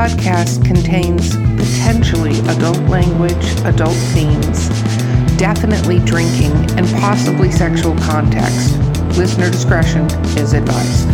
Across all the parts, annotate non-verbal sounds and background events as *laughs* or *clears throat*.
podcast contains potentially adult language, adult themes, definitely drinking, and possibly sexual context. Listener discretion is advised.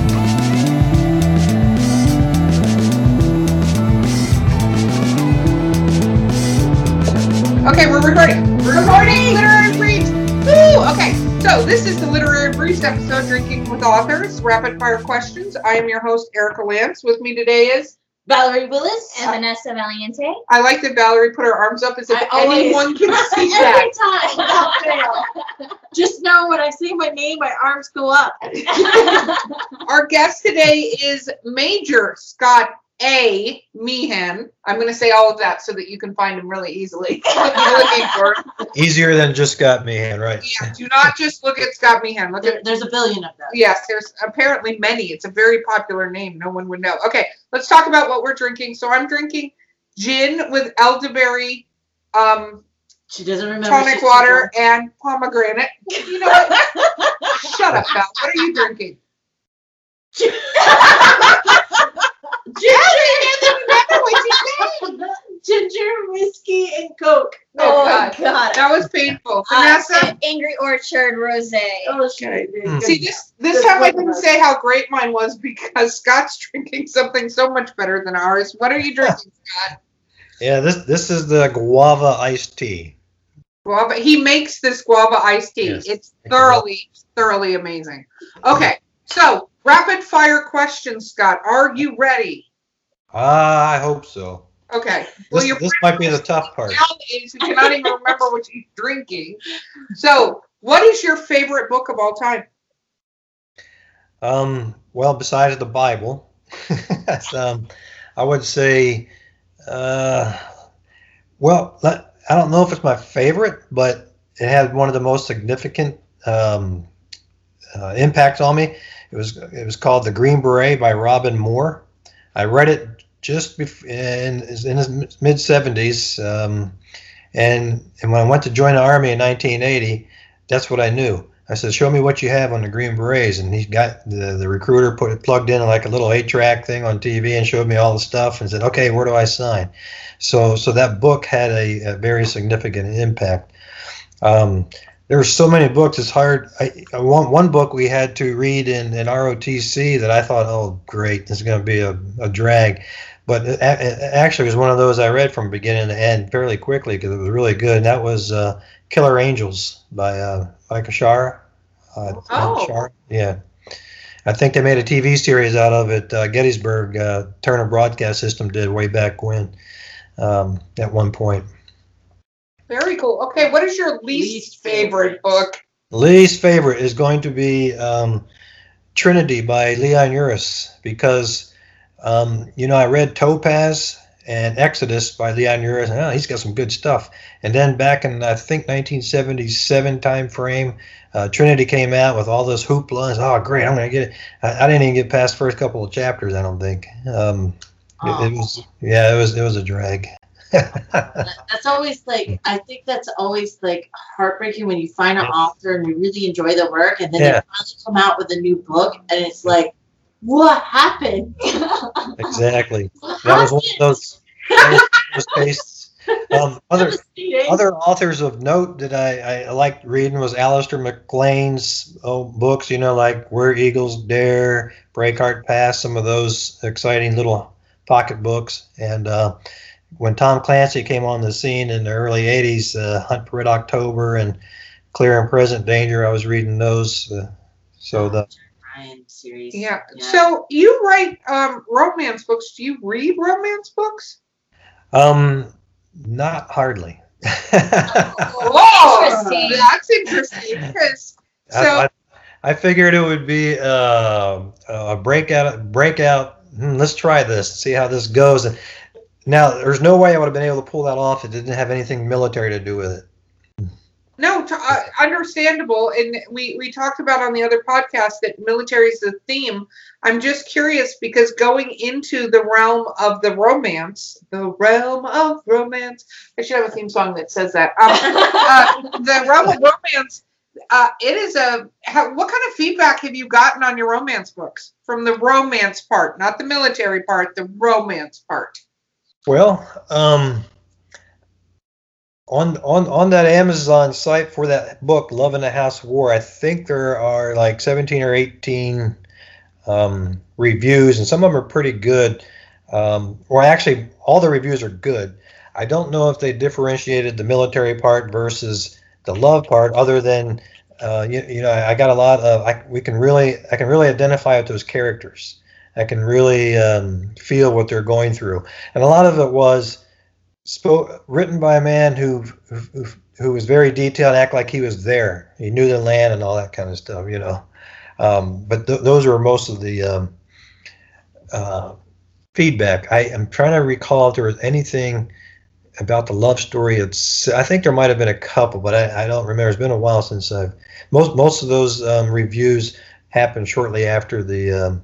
Okay, we're recording. We're recording literary briefs. Woo! Okay, so this is the literary briefs episode, drinking with authors, rapid fire questions. I am your host Erica Lance. With me today is Valerie Willis. And Vanessa Valiente. I like that Valerie put her arms up as if I always- anyone can *laughs* see Every that. time. *laughs* Just know when I say my name, my arms go up. *laughs* Our guest today is Major Scott A. Meehan. I'm going to say all of that so that you can find him really easily. what *laughs* you're looking for. Easier than just got Meehan, right? Yeah, do not just look at Scott Meehan. Look There, at there's a billion of them. Yes, there's apparently many. It's a very popular name. No one would know. Okay, let's talk about what we're drinking. So I'm drinking gin with elderberry, um, She doesn't remember. tonic she's water, and pomegranate. You know what? *laughs* Shut up, Val. What are you drinking? *laughs* Ginger, ginger, whiskey, and coke. Oh, Oh, God. God. That was painful. Uh, Vanessa? Angry Orchard Rose. Oh, shit. Hmm. See, this this time I didn't say how great mine was because *laughs* Scott's drinking something so much better than ours. What are you drinking, *laughs* Scott? Yeah, this this is the guava iced tea. Guava. He makes this guava iced tea. Yes. It's thoroughly, thoroughly amazing. Okay, so rapid fire questions, Scott. Are you ready? Ah, I hope so. Okay. Well, This, this might be the tough part. *laughs* nowadays you cannot even remember what you're drinking. So, what is your favorite book of all time? Um, well, besides the Bible, *laughs* um, I would say, uh, well, I don't know if it's my favorite, but it had one of the most significant um, uh, impacts on me. It was it was called The Green Beret by Robin Moore. I read it just bef- in in his mid seventies, um, and and when I went to join the army in 1980, that's what I knew. I said, "Show me what you have on the Green Berets," and he got the the recruiter put it plugged in like a little eight track thing on TV and showed me all the stuff and said, "Okay, where do I sign?" So so that book had a, a very significant impact. Um, there were so many books; it's hard. I, I- one one book we had to read in, in ROTC that I thought, "Oh, great, this is going to be a, a drag." But it, it actually was one of those I read from beginning to end fairly quickly because it was really good. And that was uh, Killer Angels by uh, Michael Shaara. Uh, Oh. Shar. Yeah. I think they made a TV series out of it. Uh, Gettysburg uh, Turner Broadcast System did way back when, um, at one point. Very cool. Okay, what is your least, Least favorite favorite. book? Least favorite is going to be um, Trinity by Leon Uris because, um, you know, I read Topaz and Exodus by Leon Uris. And, oh, he's got some good stuff. And then back in, I think, 1977 time frame, uh, Trinity came out with all this hoopla. Oh, great, I'm going to get it. I, I didn't even get past the first couple of chapters, I don't think. Um, it, it was, yeah, it was, it was a drag. *laughs* That's always like I think that's always like heartbreaking when you find an Yeah. author and you really enjoy their work and then Yeah. they finally come out with a new book and it's like, what happened? *laughs* exactly. What That was one of those, *laughs* tastes. Um, other other authors of note that I, I liked reading was Alistair MacLean's oh, books, you know, like Where Eagles Dare, Breakheart Pass, some of those exciting little pocket books. And uh, when Tom Clancy came on the scene in the early 80s, uh, Hunt for Red October and Clear and Present Danger, I was reading those. Uh, so the series. Yeah. So you write um, romance books. Do you read romance books? um, not hardly. Whoa, *laughs* Interesting. That's interesting because so I, I, I figured it would be uh, a breakout. Breakout. Hmm, let's try this. See how this goes. And now, there's no way I would have been able to pull that off. It didn't have anything military to do with it. No, t- uh, understandable. And we we talked about on the other podcast that military is the theme. I'm just curious because going into the realm of the romance, the realm of romance. I should have a theme song that says that. Um, *laughs* uh, the realm of romance. Uh, it is a. How, what kind of feedback have you gotten on your romance books from the romance part, not the military part, the romance part? Well, um, on on on that Amazon site for that book, Love in the House of War, I think there are like 17 or 18 um, reviews, and some of them are pretty good. Um, or actually, all the reviews are good. I don't know if they differentiated the military part versus the love part, other than uh, you, you know I got a lot of I, we can really I can really identify with those characters. I can really um, feel what they're going through, and a lot of it was spoke written by a man who who, who was very detailed, and act like he was there. He knew the land and all that kind of stuff, you know. Um, but th- those were most of the um, uh, feedback. I am trying to recall if there was anything about the love story. It's I think there might have been a couple, but I, I don't remember. It's been a while since I've most most of those um, reviews happened shortly after the um,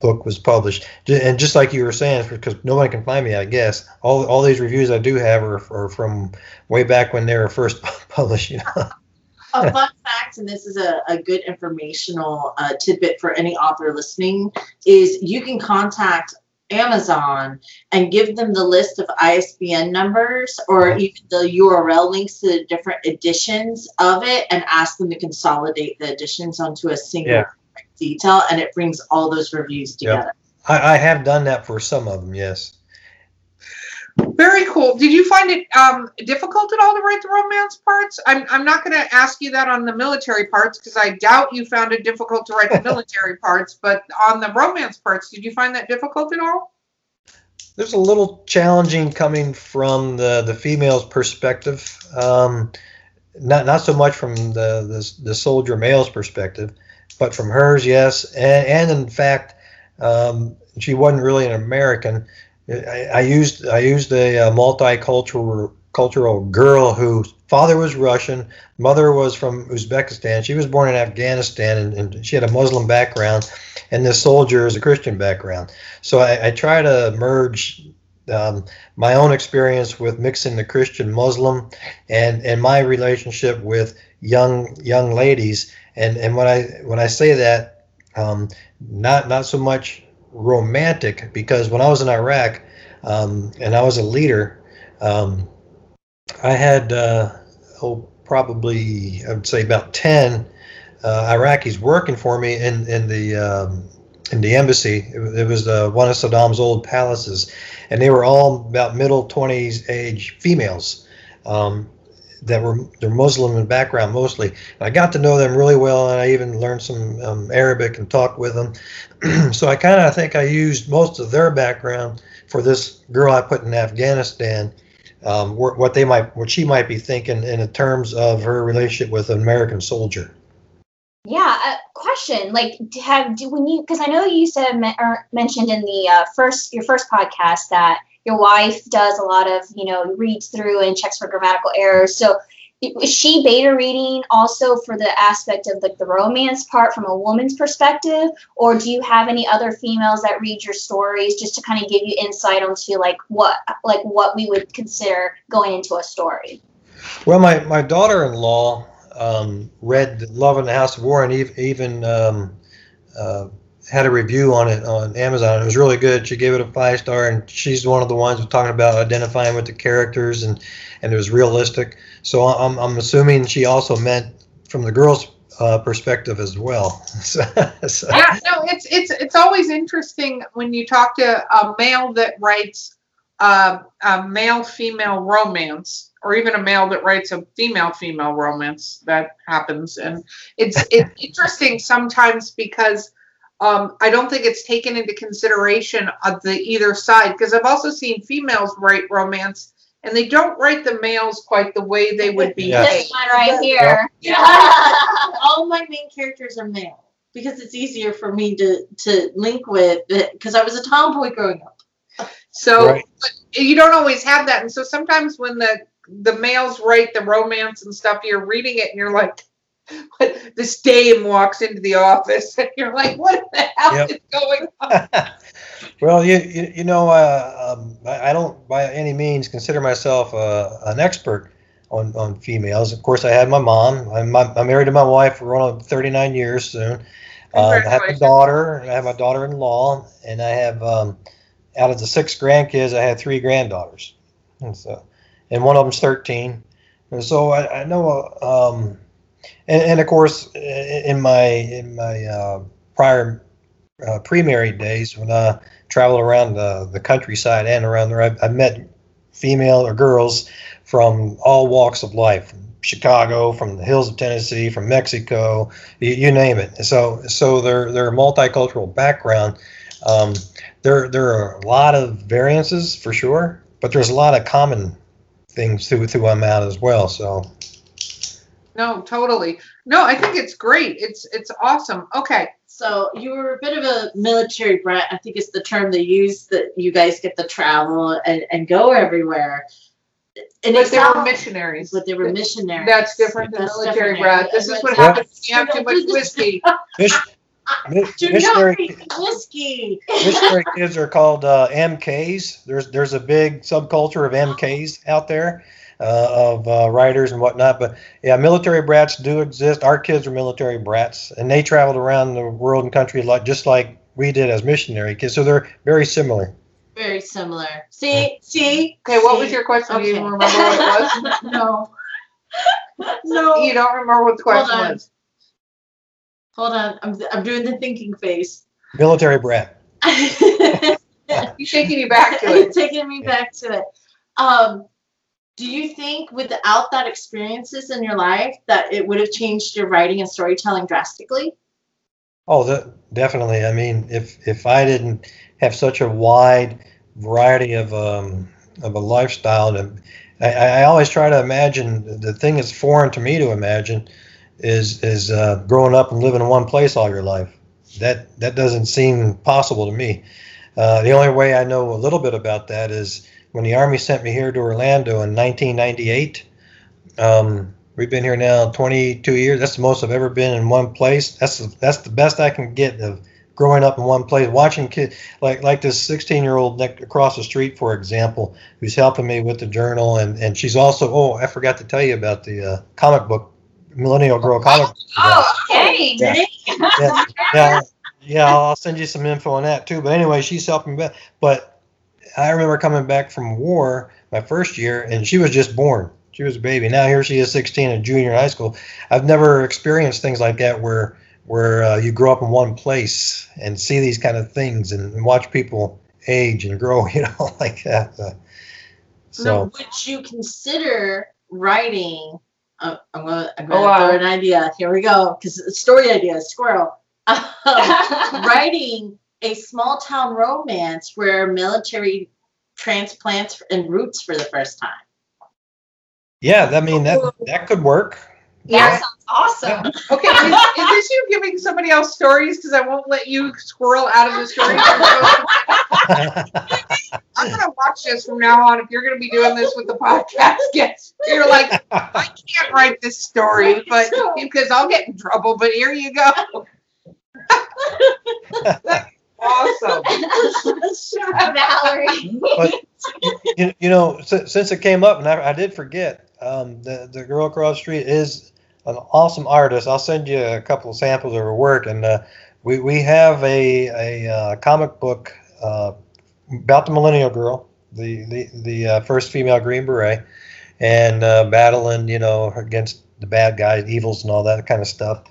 book was published. And just like you were saying, because nobody can find me, I guess all all these reviews I do have are, are from way back when they were first *laughs* published. You know. A fun fact, and this is a, a good informational uh, tidbit for any author listening, is you can contact Amazon and give them the list of ISBN numbers or Mhm. even the URL links to the different editions of it and ask them to consolidate the editions onto a single Yeah. Detail and it brings all those reviews Yep. together. I, I have done that for some of them. Yes. Very cool. Did you find it um, difficult at all to write the romance parts? I'm, I'm not going to ask you that on the military parts because I doubt you found it difficult to write the *laughs* military parts. But on the romance parts, did you find that difficult at all? there's a little challenging coming from the the female's perspective. Um, not not so much from the, the the soldier male's perspective, but from hers, yes. And, and in fact, um, she wasn't really an American. I, I used I used a, uh multicultural cultural girl whose father was Russian, mother was from Uzbekistan. She was born in Afghanistan, and, and she had a Muslim background, and this soldier is a Christian background. So I, I try to merge um, my own experience with mixing the Christian Muslim and and my relationship with young young ladies. And and when I when I say that, um, not not so much romantic because when I was in Iraq um, and I was a leader, um, I had uh, oh probably I would say about ten uh, Iraqis working for me in in the um, in the embassy. It, was- it was uh, one of Saddam's old palaces, and they were all about middle twenties age females. Um, that were they're Muslim in background mostly. And I got to know them really well, and I even learned some um, Arabic and talked with them. *clears throat* so I kind of think I used most of their background for this girl I put in Afghanistan. Um, wh- what they might, what she might be thinking in terms of her relationship with an American soldier. Yeah, uh, question. Like, have do when you because I know you said mentioned in the uh, first your first podcast that your wife does a lot of you know reads through and checks for grammatical errors. So is she beta reading also for the aspect of like the romance part from a woman's perspective, or do you have any other females that read your stories just to kind of give you insight onto like what like what we would consider going into a story? Well, my, my daughter-in-law um, read Love in the House of War and ev- even um, uh, had a review on it on Amazon. It was really good. She gave it a five star, and she's one of the ones talking about identifying with the characters and and it was realistic. So I'm I'm assuming she also meant from the girls' uh, perspective as well. *laughs* so, so- Yeah, no, it's it's it's always interesting when you talk to a male that writes uh, a male female romance, or even a male that writes a female female romance. That happens, and it's it's *laughs* interesting sometimes because um, I don't think it's taken into consideration of the either side. Because I've also seen females write romance, and they don't write the males quite the way they would be. Yeah. This one right here. *laughs* all my main characters are male because it's easier for me to to link with because I was a tomboy growing up. So Right. but you don't always have that, and so sometimes when the the males write the romance and stuff, you're reading it and you're like, what, this dame walks into the office, and you're like, what the hell Yep. is going on? *laughs* well, you you, you know, uh, um, I, I don't by any means consider myself uh, an expert on, on females. Of course, I had my mom. I'm, I'm married to my wife. We're on 39 years soon. Uh, I have a daughter. I have my daughter-in-law, and I have um, out of the six grandkids, I had three granddaughters, and so, and one of them's 13. And so I, I know, um, and, and of course, in my in my uh, prior uh, pre-married days, when I traveled around the, the countryside and around there, I, I met female or girls from all walks of life, from Chicago, from the hills of Tennessee, from Mexico, you, you name it. So so their their multicultural background. Um, there there are a lot of variances for sure, but there's a lot of common things through through them out as well. So No, totally. No, I think it's great. It's it's awesome. Okay. So you were a bit of a military brat. I think it's the term they use that you guys get to travel and, and go everywhere. And But it's they were missionaries. But they were missionaries. That's different than That's military different, brat. This is what Yeah. happens when you have too much whiskey. *laughs* Mis- mi- Do missionary whiskey. missionary *laughs* kids are called uh, MKs. There's there's a big subculture of MKs out there of uh, writers and whatnot. But yeah, military brats do exist. Our kids are military brats, and they traveled around the world and country like just like we did as missionary kids. So they're very similar. Very similar. See, see. Okay, what was your question? Do you remember what it was? *laughs* No. No. You don't remember what the question Hold was. Hold on. I'm, I'm doing the thinking face. Military brat. *laughs* He's taking you back to it. taking me back to it. Um, do you think without that experiences in your life that it would have changed your writing and storytelling drastically? Oh, that, definitely. I mean, if if I didn't have such a wide variety of um, of a lifestyle, and I, I always try to imagine the thing that's foreign to me to imagine is is uh, growing up and living in one place all your life. That that doesn't seem possible to me. Uh, the only way I know a little bit about that is when the Army sent me here to Orlando in 1998. Um, we've been here now 22 years. That's the most I've ever been in one place. That's the, that's the best I can get of growing up in one place. Watching kids like like this 16 year old across the street, for example, who's helping me with the journal, and and she's also oh I forgot to tell you about the uh, comic book Millennial Girl comic. Oh, Dang. Yeah. yeah, yeah, yeah, I'll send you some info on that too. But anyway, she's helping me. But I remember coming back from war my first year, and she was just born. She was a baby. Now here she is, 16, a junior in high school. I've never experienced things like that where where uh, you grow up in one place and see these kind of things and, and watch people age and grow, *laughs* you know, like that. Uh, so Now, would you consider writing? Uh, I'm gonna, I'm gonna Oh, wow. throw an idea. Here we go, because story idea, squirrel. *laughs* Um, writing a small town romance where military transplants and roots for the first time. yeah, I mean that that could work. That Yeah. sounds awesome. *laughs* Okay, is, is this you giving somebody else stories? Because I won't let you squirrel out of the story. *laughs* I'm gonna watch this from now on. If you're gonna be doing this with the podcast *laughs* guests, you're like, I can't write this story, but because I'll get in trouble. But here you go. That's awesome. *laughs* Valerie. But you, you know, since, since it came up, and I, I did forget, um, the the girl across the street is an awesome artist. I'll send you a couple of samples of her work, and uh, we we have a a uh, comic book uh, about the Millennial Girl, the the the uh, first female Green Beret, and uh, battling, you know, against the bad guys, evils, and all that kind of stuff.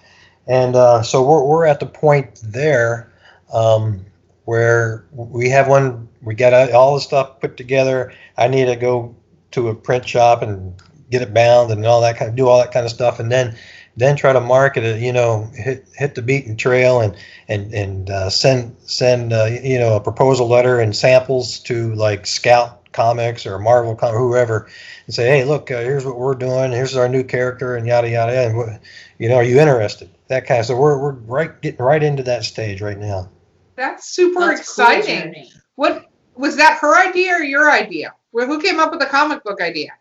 And uh, so we're we're at the point there. Um, where we have one, we got all the stuff put together. I need to go to a print shop and get it bound and all that kind of do all that kind of stuff, and then then try to market it. You know, hit hit the beaten trail and and and uh, send send uh, you know a proposal letter and samples to like Scout Comics or Marvel Com- whoever, and say, hey, look, uh, here's what we're doing. Here's our new character, and yada yada. And you know, are you interested? That kind of. So we're we're right getting right into that stage right now. That's super That's a cool exciting. What was that? Her idea or your idea? Well, who came up with the comic book idea?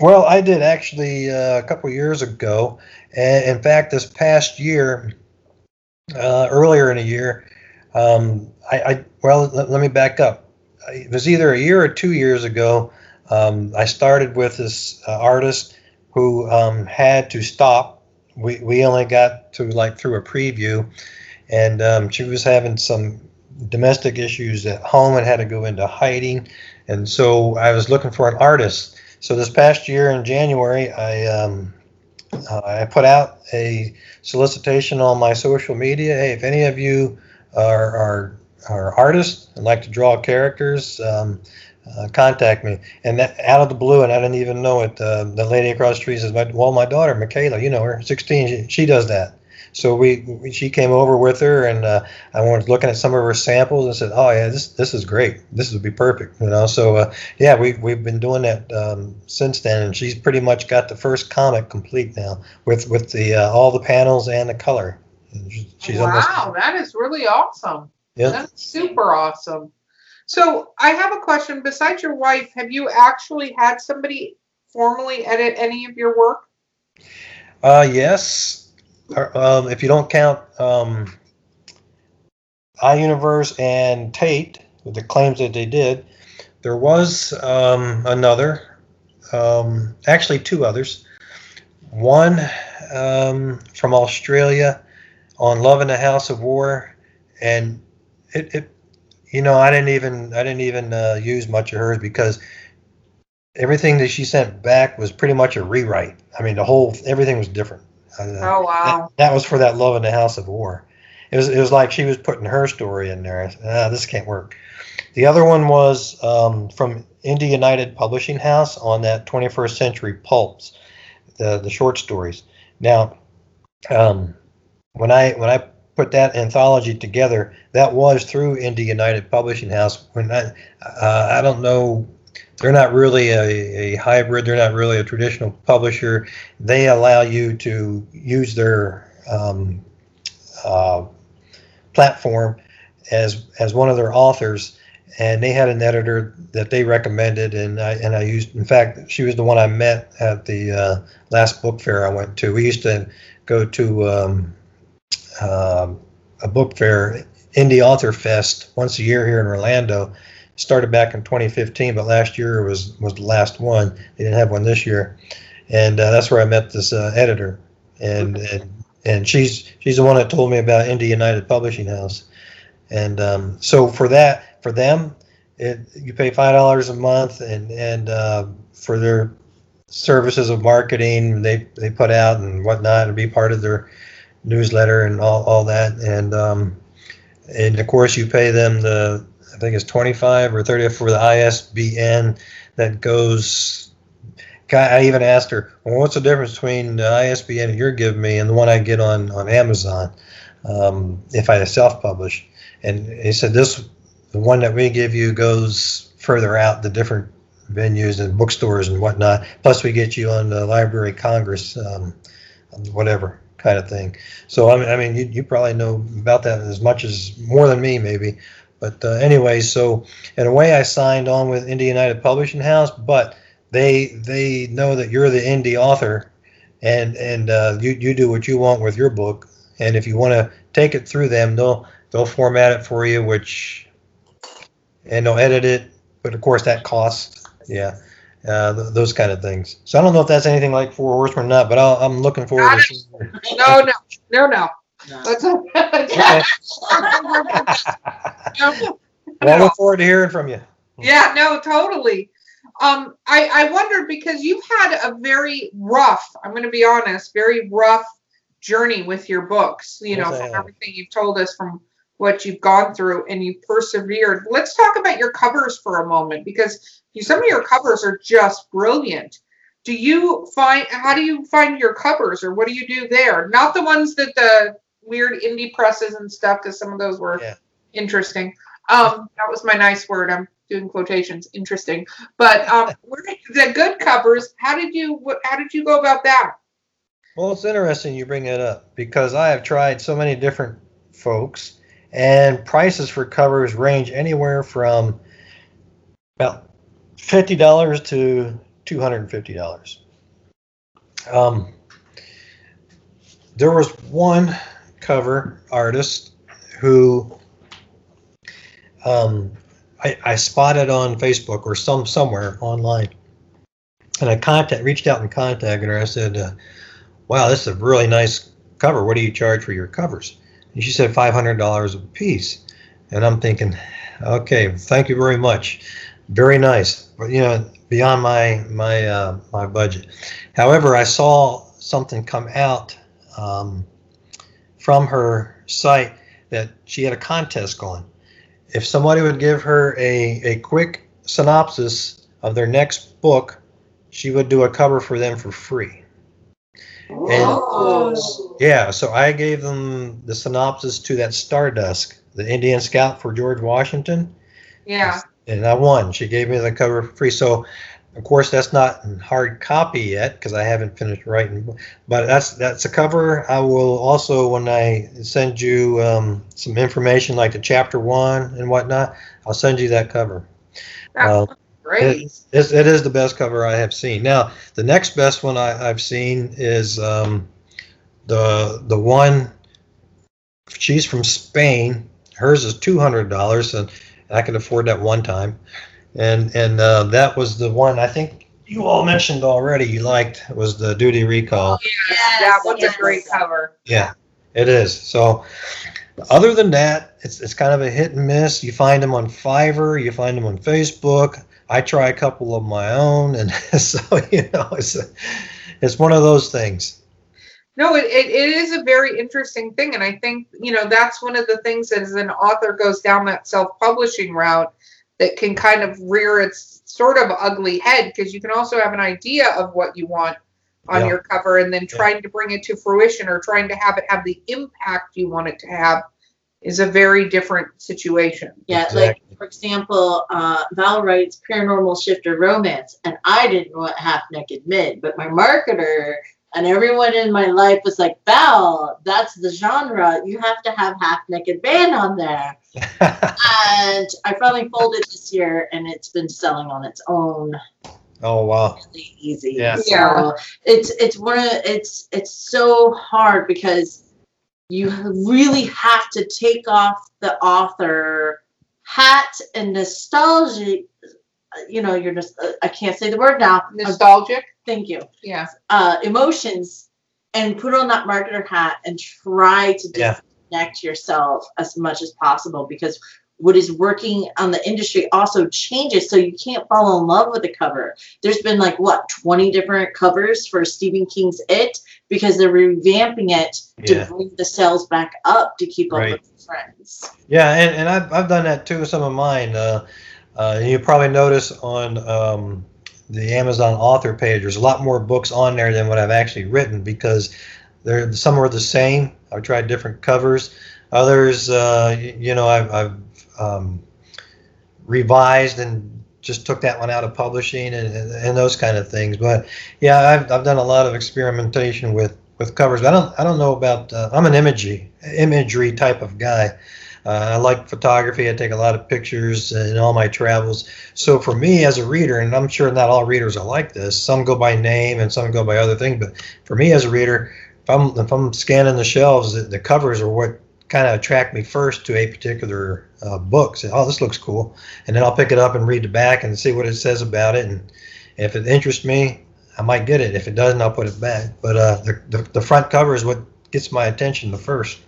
Well, I did actually uh, a couple of years ago, in fact, this past year, uh, earlier in the year, um, I, I well, let, let me back up. It was either a year or two years ago. Um, I started with this uh, artist who um, had to stop. We we only got to like through a preview, and um, she was having some domestic issues at home and had to go into hiding. And so I was looking for an artist. So this past year in January, I um, uh, I put out a solicitation on my social media. Hey, if any of you are are, are artists and like to draw characters, um, uh, contact me. And that out of the blue, and I didn't even know it. Uh, the lady across the street says, "Well, my daughter, Michaela, you know her, 16, she, she does that." So we, we, she came over with her, and uh, I was looking at some of her samples and said, "Oh yeah, this this is great. This would be perfect." You know, so uh, yeah, we we've been doing that um, since then, and she's pretty much got the first comic complete now with with the uh, all the panels and the color. She's wow, that is really awesome. Yeah, that's super awesome. So I have a question. Besides your wife, have you actually had somebody formally edit any of your work? Uh, yes um, if you don't count um, iUniverse and Tate, the claims that they did, there was um, another, um, actually two others. One um, from Australia on Love in the House of War, and it, it you know, I didn't even I didn't even uh, use much of hers because everything that she sent back was pretty much a rewrite. I mean, the whole everything was different. Uh, oh wow! That, that, was for that Love in the House of War. It was it was like she was putting her story in there. Ah, this can't work. The other one was um, from Indie United Publishing House on that 21st Century Pulps, the the short stories. Now, um, when I when I put that anthology together, that was through Indie United Publishing House. When I uh, I don't know they're not really a, a hybrid. They're not really a traditional publisher. They allow you to use their um, uh, platform as as one of their authors, and they had an editor that they recommended, and I and I used. In fact, she was the one I met at the uh, last book fair I went to. We used to go to um, uh, a book fair, Indie Author Fest, once a year here in Orlando started back in 2015, but last year was was the last one. They didn't have one this year, and uh, that's where I met this uh, editor, and, and and she's she's the one that told me about Indie United Publishing House, and um, so for that for them, it, you pay five dollars a month, and and uh, for their services of marketing they they put out and whatnot, and be part of their newsletter and all all that, and um, and of course you pay them the I think it's 25 or 30 for the ISBN that goes. I even asked her, well, what's the difference between the ISBN you're giving me and the one I get on, on Amazon um, if I self publish? And he said, this, the one that we give you goes further out the different venues and bookstores and whatnot. Plus, we get you on the Library Congress, um, whatever kind of thing. So, I mean, you, you probably know about that as much as more than me, maybe. But uh, anyway, so in a way, I signed on with Indie United Publishing House, but they they know that you're the indie author, and and uh, you you do what you want with your book, and if you want to take it through them, they'll they'll format it for you, which and they'll edit it, but of course that costs, yeah. Uh, th- those kind of things. So I don't know if that's anything like Four Horsemen or not, but i am looking forward to. No, no, no, no. No. *laughs* *laughs* *laughs* well, I look forward to hearing from you. Yeah, no, totally. Um, I, I wondered because you've had a very rough, I'm going to be honest, very rough journey with your books, you know, from everything you've told us from what you've gone through and you persevered. Let's talk about your covers for a moment because you, some of your covers are just brilliant. Do you find, how do you find your covers or what do you do there? Not the ones that the weird indie presses and stuff because some of those were yeah. Interesting. Um, that was my nice word. I'm doing quotations. Interesting, but um, *laughs* the good covers. How did you? What? How did you go about that? Well, it's interesting you bring it up because I have tried so many different folks, and prices for covers range anywhere from about fifty dollars to two hundred and fifty dollars. Um, there was one cover artist who um, I, I, spotted on Facebook or some somewhere online, and I contact reached out and contacted her. I said, uh, "Wow, this is a really nice cover. What do you charge for your covers?" And she said five hundred dollars a piece. and I'm thinking, okay, thank you very much, very nice, but you know, beyond my my uh, my budget. However, I saw something come out um, from her site that she had a contest going. If somebody would give her a, a quick synopsis of their next book, she would do a cover for them for free. Oh. Yeah, so I gave them the synopsis to that Stardust, the Indian Scout for George Washington, Yeah. and I won. She gave me the cover for free. So, of course, that's not in hard copy yet because I haven't finished writing. But that's that's a cover. I will also, when I send you um, some information like the chapter one and whatnot, I'll send you that cover. That's Uh, great. It's, it is the best cover I have seen. Now, the next best one I, I've seen is um, the the one. She's from Spain. Hers is two hundred dollars, and I can afford that one time. And and uh, that was the one I think you all mentioned already. You liked was the Duty Recall. Yes, Yes, that was yes. a great cover. Yeah, it is. So, other than that, it's it's kind of a hit and miss. You find them on Fiverr, you find them on Facebook. I try a couple of my own, and *laughs* so you know, it's a, it's one of those things. No, it, it, it is a very interesting thing. And I think, you know, that's one of the things that as an author goes down that self publishing route that can kind of rear its sort of ugly head because you can also have an idea of what you want on Yeah. your cover and then trying to bring it to fruition or trying to have it have the impact you want it to have is a very different situation. Yeah, Exactly. like for example, uh, Val writes paranormal shifter romance, and I didn't want half naked mid, but my marketer and everyone in my life was like, Val, that's the genre. You have to have half naked band on there. *laughs* And I finally folded this year, and it's been selling on its own oh wow! really easy. Yeah. So Yeah. it's it's one of it's it's so hard because you really have to take off the author hat and nostalgia. You know, you're just I can't say the word now. Nostalgic? Thank you. Yeah. Uh, emotions and put on that marketer hat and try to Yeah. disconnect yourself as much as possible because what is working on the industry also changes so you can't fall in love with the cover there's been like what 20 different covers for stephen king's it because they're revamping it to Yeah. bring the sales back up to keep up Right. with the friends Yeah, and, and I've, I've done that too with some of mine. Uh, uh, you probably notice on um, the Amazon author page, there's a lot more books on there than what I've actually written because they're some are the same. I've tried different covers. Others, uh, you know, I've, I've um, revised and just took that one out of publishing and, and, and those kind of things. But yeah, I've, I've done a lot of experimentation with, with covers. But I don't I don't know about. Uh, I'm an imagery imagery type of guy. Uh, I like photography. I take a lot of pictures in all my travels. So for me as a reader, and I'm sure not all readers are like this. Some go by name and some go by other things. But for me as a reader, if I'm if I'm scanning the shelves, the, the covers are what kind of attract me first to a particular uh, book. Say, oh, this looks cool, and then I'll pick it up and read the back and see what it says about it. And if it interests me, I might get it. If it doesn't, I'll put it back. But uh, the, the the front cover is what gets my attention the first.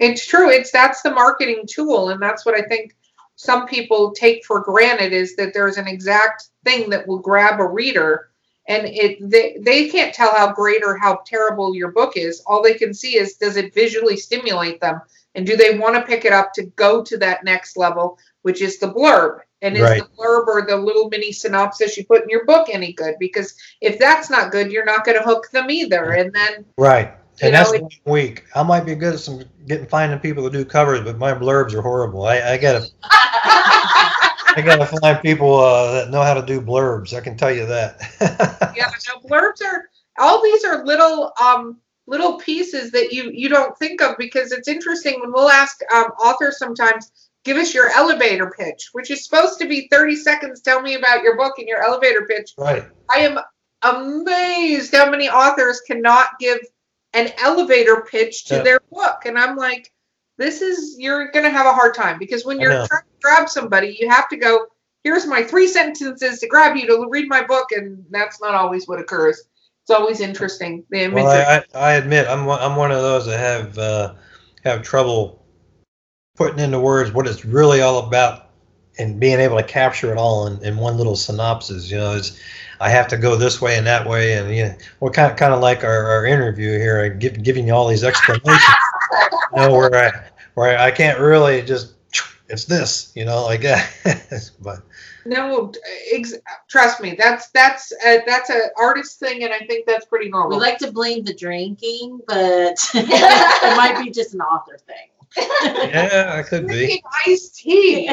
It's true. It's that's the marketing tool, and that's what I think some people take for granted is that there's an exact thing that will grab a reader, and it they, they can't tell how great or how terrible your book is. All they can see is does it visually stimulate them, and do they want to pick it up to go to that next level, which is the blurb. And is Right. the blurb or the little mini synopsis you put in your book any good? Because if that's not good, you're not going to hook them either. And then Right. And that's week. I might be good at some getting finding people to do covers, but my blurbs are horrible. I, I gotta *laughs* I gotta find people uh, that know how to do blurbs. I can tell you that. *laughs* yeah no blurbs are all these are little um little pieces that you you don't think of because it's interesting when we'll ask um, authors sometimes give us your elevator pitch which is supposed to be 30 seconds tell me about your book and your elevator pitch right. i am amazed how many authors cannot give an elevator pitch to Yeah. their book. And i'm like this is you're going to have a hard time because when you're trying to grab somebody you have to go here's my three sentences to grab you to read my book. And that's not always what occurs. It's always interesting. The imagery Well, I, I, I admit I'm one, I'm one of those that have uh, have trouble putting into words what it's really all about and being able to capture it all in, in one little synopsis. You know, it's I have to go this way and that way, and you know, well, kind of kind of like our, our interview here, I give, giving you all these explanations. you know, where I where I can't really just it's this, you know, like that. *laughs* but No, ex- trust me, that's that's a, that's a artist thing, and I think that's pretty normal. We like to blame the drinking, but *laughs* *laughs* it might be just an author thing. Yeah, I could be. Iced tea.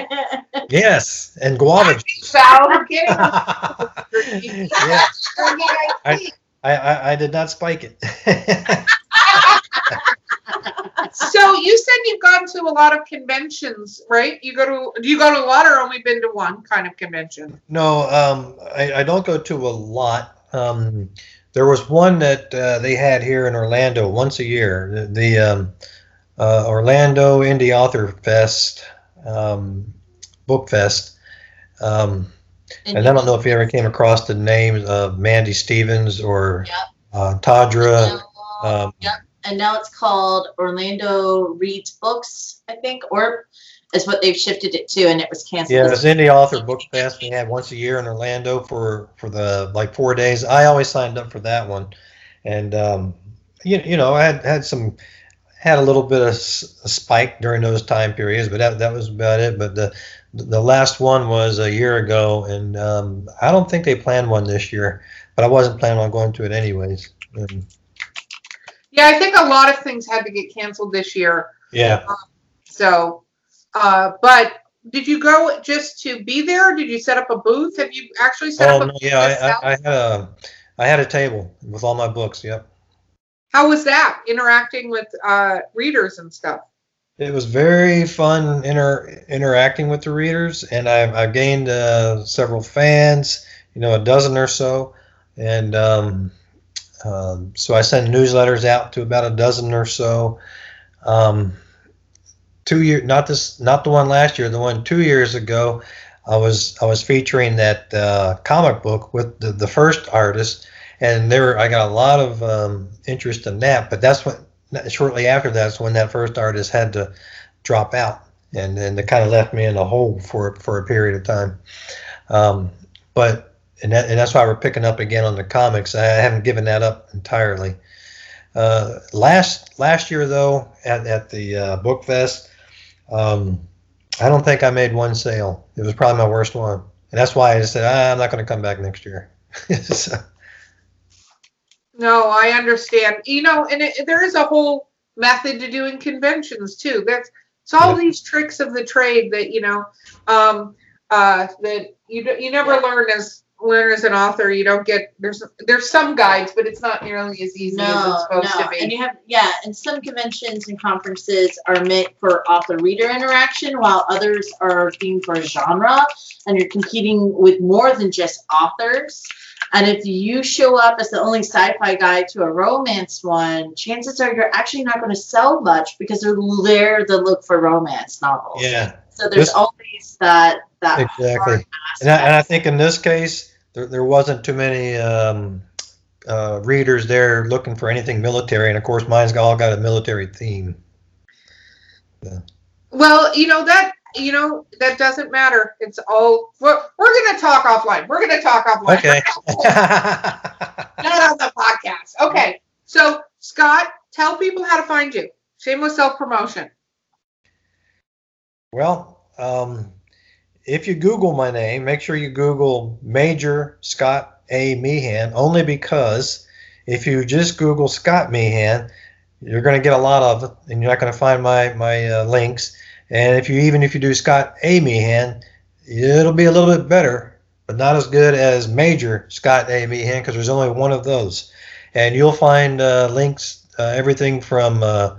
Yes, and guava. juice. I'm yeah, Drinking iced tea. I, I I did not spike it. *laughs* So you said you've gone to a lot of conventions, right? You go to do you go to a lot or only been to one kind of convention? No, um, I, I don't go to a lot. Um, there was one that uh, they had here in Orlando once a year, the, the um, uh, Orlando Indie Author Fest, um, Book Fest. Um, and I don't know if you ever came across the names of Mandy Stevens or Yep. uh, Tadra. Um, yep. And now it's called Orlando Reads Books, I think, or is what they've shifted it to, and it was canceled. Yeah, this it's Indie Author Book Fest. we had once a year in Orlando for for the like four days. I always signed up for that one, and um, you you know I had had some had a little bit of s- a spike during those time periods, but that that was about it. But the the last one was a year ago, and um, I don't think they planned one this year. But I wasn't planning on going to it anyways. And, Yeah, I think a lot of things had to get canceled this year. yeah, So, uh, but did you go just to be there? Did you set up a booth? Have you actually set oh up a no, booth yeah. I, I, I had a I had a table with all my books. Yep. How was that interacting with uh, readers and stuff? It was very fun inter- interacting with the readers, and I've, I've gained uh, several fans, you know, a dozen or so. And um, um, so I send newsletters out to about a dozen or so. Um, two year, not this, not the one last year, the one two years ago. I was I was featuring that uh, comic book with the, the first artist, and there I got a lot of um, interest in that. But that's what shortly after that's when that first artist had to drop out, and and it kind of left me in a hole for for a period of time. Um, but and that, and that's why we're picking up again on the comics. I haven't given that up entirely. Uh, last last year though, at, at the uh, book fest, um, I don't think I made one sale. It was probably my worst one, and that's why I said ah, I'm not going to come back next year. *laughs* so, No, I understand. You know, and it, there is a whole method to doing conventions too. That's it's all Yeah. these tricks of the trade that you know um, uh, that you you never learn as learn as an author. You don't get there's there's some guides, but it's not nearly as easy as it's No, supposed no, to be. and you have yeah, and some conventions and conferences are meant for author-reader interaction, while others are themed for genre, and you're competing with more than just authors. And if you show up as the only sci-fi guy to a romance one, chances are you're actually not going to sell much because they're there to look for romance novels. yeah, So there's This- always that that exactly. And I, and I think in this case, there, there wasn't too many um, uh, readers there looking for anything military, and of course, mine's all got a military theme. Yeah. Well, you know that you know that doesn't matter. It's all we're, we're gonna talk offline. We're gonna talk offline. Okay. *laughs* Not on the podcast. Okay. So Scott, tell people how to find you. Shameless self promotion. well, um, if you Google my name, make sure you Google Major Scott A. Meehan, only because if you just Google Scott Meehan, you're going to get a lot of it, and you're not going to find my my uh, links. And if you even if you do Scott A. Meehan, it'll be a little bit better, but not as good as Major Scott A. Meehan because there's only one of those. And you'll find uh, links, uh, everything from uh,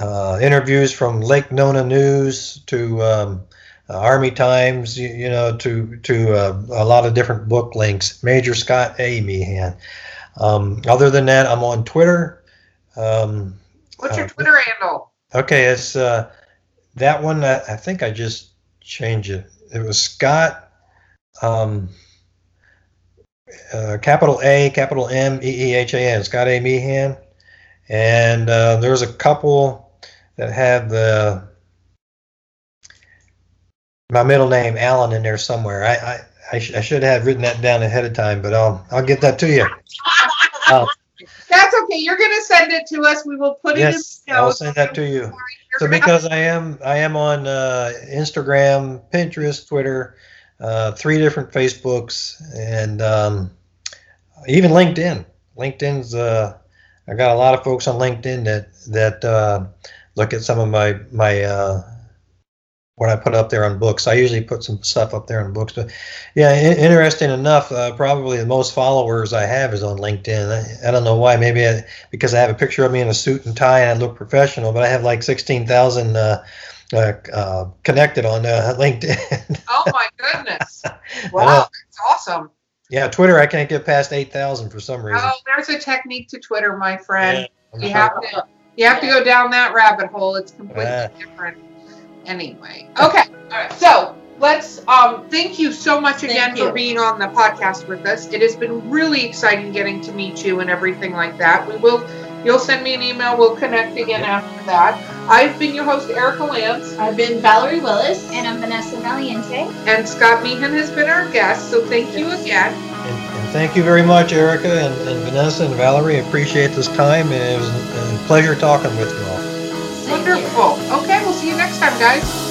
uh, interviews from Lake Nona News to um, uh, Army Times, you, you know, to to uh, a lot of different book links. Major Scott A. Meehan. Um, other than that, I'm on Twitter. Um, What's your Twitter handle? Okay, it's uh, that one. I, I think I just changed it. It was Scott, um, uh, capital A, capital M, E E H A N, Scott A. Meehan, and uh, there's a couple that had the my middle name, Alan, in there somewhere. I I, I, sh- I should have written that down ahead of time, but I'll I'll get that to you. Uh, *laughs* That's okay. You're gonna send it to us. We will put yes, it in the I'll send that to you. So because I am I am on uh, Instagram, Pinterest, Twitter, uh, three different Facebooks, and um, even LinkedIn. LinkedIn's uh, I got a lot of folks on LinkedIn that that uh, look at some of my my uh, what I put up there on books. I usually put some stuff up there on books, but yeah, i- interesting enough. Uh, probably the most followers I have is on LinkedIn. I, I don't know why. Maybe I, because I have a picture of me in a suit and tie and I look professional, but I have like sixteen thousand uh, uh, uh, connected on uh, *laughs* LinkedIn. Oh my goodness! *laughs* Wow, that's awesome. Yeah, Twitter I can't get past eight thousand for some reason. Oh, there's a technique to Twitter, my friend. I'm You sure. have to you have to go down that rabbit hole. It's completely Yeah. different. Anyway, okay. All right. So let's um thank you so much again Thank for being on the podcast with us. It has been really exciting getting to meet you and everything like that. We will you'll send me an email, we'll connect again after that. I've been your host, Erica Lance, I've been Valerie Willis. And I'm Vanessa Valiente. and Scott Meehan has been our guest, so thank you again. And, and thank you very much, Erica and, and Vanessa and Valerie. Appreciate this time, and it was a pleasure talking with you all. Same here. Wonderful. Okay, we'll see you next time, guys.